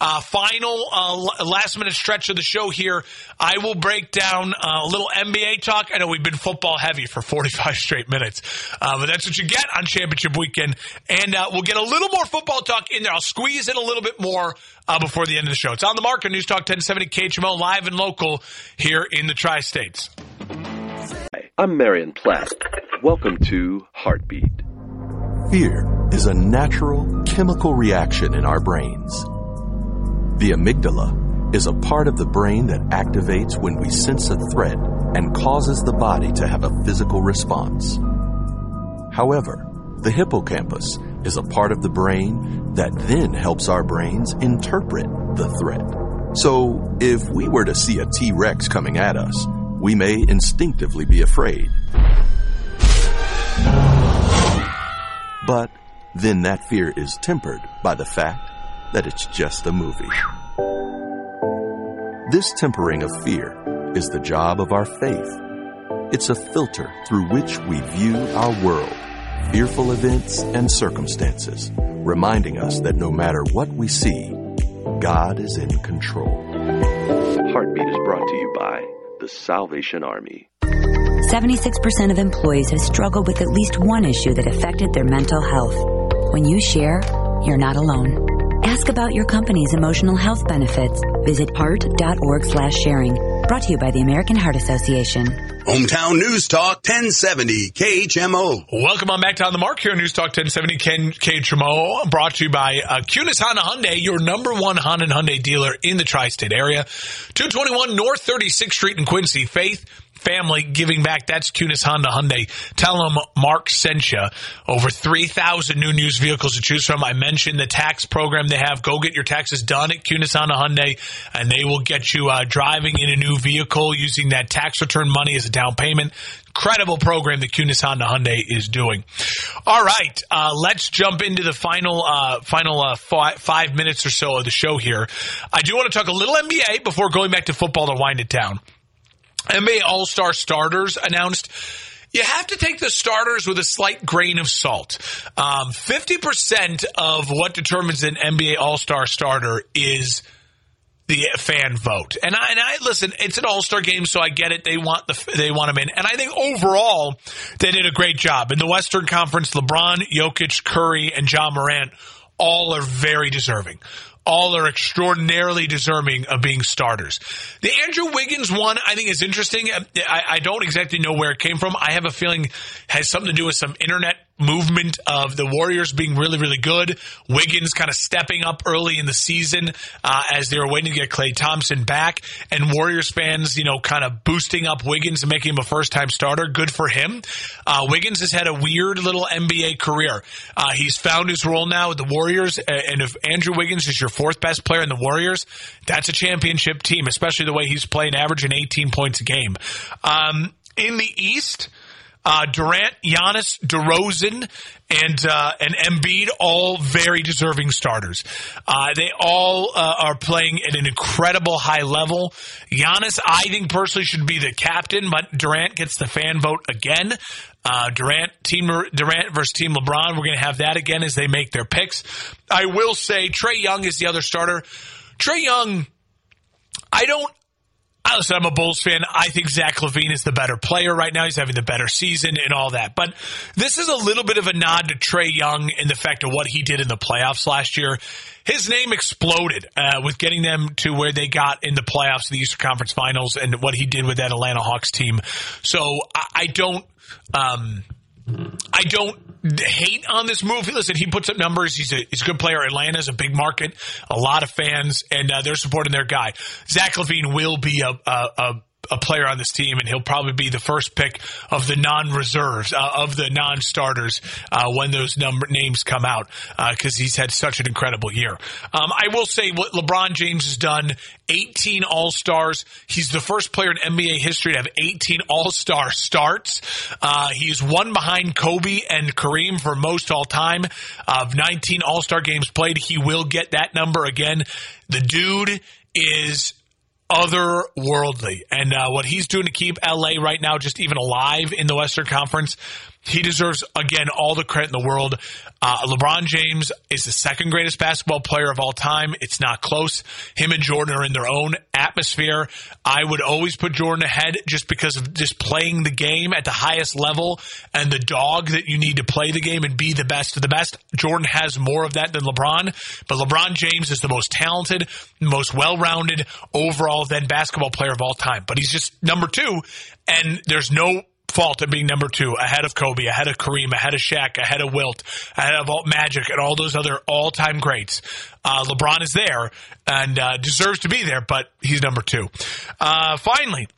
Uh, final uh, last minute stretch of the show here. I will break down uh, a little NBA talk. I know we've been football heavy for [LAUGHS] 45 straight minutes, uh, but that's what you get on championship weekend. And uh, we'll get a little more football talk in there. I'll squeeze in a little bit more uh, before the end of the show. It's on the market. News Talk 1070 KHMO live and local here in the tri states. I'm Marion Platt. Welcome to Heartbeat. Fear is a natural chemical reaction in our brains. The amygdala is a part of the brain that activates when we sense a threat and causes the body to have a physical response. However, the hippocampus is a part of the brain that then helps our brains interpret the threat. So, if we were to see a T Rex coming at us, we may instinctively be afraid. But then that fear is tempered by the fact that it's just a movie. This tempering of fear is the job of our faith. It's a filter through which we view our world, fearful events and circumstances, reminding us that no matter what we see, God is in control. Heartbeat is brought to you by the Salvation Army. 76% of employees have struggled with at least one issue that affected their mental health. When you share, you're not alone. Ask about your company's emotional health benefits. Visit heart.org slash sharing. Brought to you by the American Heart Association. Hometown News Talk 1070 KHMO. Welcome on back to On the Mark here on News Talk 1070 KHMO. Brought to you by uh, Kunes Honda Hyundai, your number one Honda and Hyundai dealer in the tri-state area. 221 North 36th Street in Quincy. Faith family giving back. That's Kunes Honda Hyundai. Tell them Mark sent you. Over 3,000 new news vehicles to choose from. I mentioned the tax program they have. Go get your taxes done at Kunes Honda Hyundai, and they will get you uh, driving in a new vehicle using that tax return money as a down payment. Incredible program that Kunes Honda Hyundai is doing. All right, uh, let's jump into the final uh, final uh, five, five minutes or so of the show here. I do want to talk a little NBA before going back to football to wind it down. NBA All Star starters announced. You have to take the starters with a slight grain of salt. Um, 50% of what determines an NBA All Star starter is the fan vote. And I, and I listen, it's an all-star game, so I get it. They want the, they want them in. And I think overall, they did a great job. In the Western Conference, LeBron, Jokic, Curry, and Ja Morant all are very deserving all are extraordinarily deserving of being starters. The Andrew Wiggins one, I think, is interesting. I, I, don't exactly know where it came from. I have a feeling has something to do with some internet movement of the Warriors being really, really good. Wiggins kind of stepping up early in the season uh, as they were waiting to get Klay Thompson back, and Warriors fans, you know, kind of boosting up Wiggins and making him a first time starter. Good for him. Uh, Wiggins has had a weird little NBA career. Uh, he's found his role now with the Warriors, and if Andrew Wiggins is your fourth best player in the Warriors, that's a championship team, especially the way he's playing, averaging 18 points a game. Um, in the East, uh, Durant, Giannis, DeRozan, and uh, and Embiid, all very deserving starters. Uh, they all uh, are playing at an incredible high level. Giannis, I think personally, should be the captain, but Durant gets the fan vote again. Uh, Durant, team Durant versus Team LeBron. We're going to have that again as they make their picks. I will say Trae Young is the other starter. Trey Young, I don't listen, I'm a Bulls fan. I think Zach LaVine is the better player right now. He's having the better season and all that. But this is a little bit of a nod to Trae Young in the fact of what he did in the playoffs last year. His name exploded uh, with getting them to where they got in the playoffs, the Eastern Conference Finals, and what he did with that Atlanta Hawks team. So I, I don't. Um, I don't hate on this move. Listen, he puts up numbers. He's a he's a good player. Atlanta's a big market, a lot of fans, and uh, they're supporting their guy. Zach LaVine will be a, a, a a player on this team, and he'll probably be the first pick of the non-reserves, uh, of the non-starters uh, when those number names come out, because uh, he's had such an incredible year. Um, I will say what LeBron James has done: 18 All Stars. He's the first player in NBA history to have 18 All Star starts. Uh, he's one behind Kobe and Kareem for most all time of 19 All Star games played. He will get that number again. The dude is otherworldly. And uh, what he's doing to keep LA right now just even alive in the Western Conference, He deserves, again, all the credit in the world. Uh, LeBron James is the second greatest basketball player of all time. It's not close. Him and Jordan are in their own atmosphere. I would always put Jordan ahead just because of just playing the game at the highest level and the dog that you need to play the game and be the best of the best. Jordan has more of that than LeBron, but LeBron James is the most talented, most well-rounded overall then basketball player of all time. But he's just number two, and there's no fault of being number two, ahead of Kobe, ahead of Kareem, ahead of Shaq, ahead of Wilt, ahead of all Magic, and all those other all-time greats. Uh, LeBron is there and uh, deserves to be there, but he's number two. Uh, finally.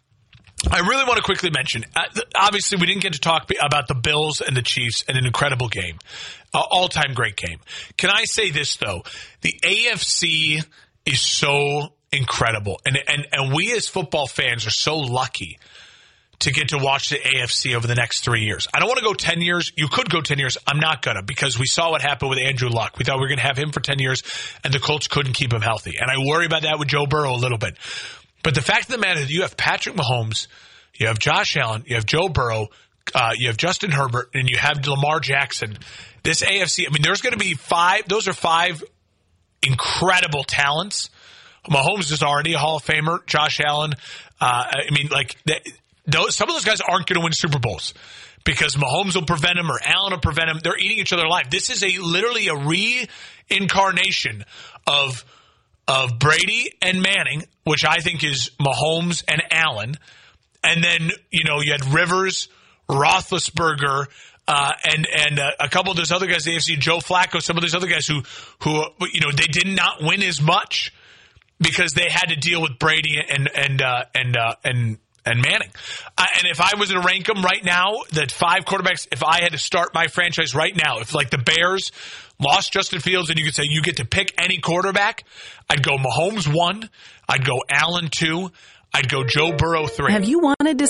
I really want to quickly mention. Uh, obviously, we didn't get to talk about the Bills and the Chiefs and an incredible game, uh, all-time great game. Can I say this though? The AFC is so incredible, and and and we as football fans are so lucky to get to watch the AFC over the next three years. I don't want to go 10 years. You could go 10 years. I'm not going to because we saw what happened with Andrew Luck. We thought we were going to have him for 10 years and the Colts couldn't keep him healthy. And I worry about that with Joe Burrow a little bit. But the fact of the matter is you have Patrick Mahomes, you have Josh Allen, you have Joe Burrow, uh, you have Justin Herbert, and you have Lamar Jackson. This AFC, I mean, there's going to be five, those are five incredible talents. Mahomes is already a Hall of Famer. Josh Allen, uh, I mean, like, those, some of those guys aren't going to win Super Bowls because Mahomes will prevent them or Allen will prevent them. They're eating each other alive. This is a literally a reincarnation of of Brady and Manning, which I think is Mahomes and Allen. And then, you know, you had Rivers, Roethlisberger, uh, and and uh, a couple of those other guys, the AFC, Joe Flacco, some of those other guys who who you know they did not win as much because they had to deal with Brady and and uh, and uh, and and Manning. And if I was to rank them right now, that five quarterbacks, if I had to start my franchise right now, if like the Bears lost Justin Fields and you could say you get to pick any quarterback, I'd go Mahomes one, I'd go Allen two, I'd go Joe Burrow three. Have you wanted to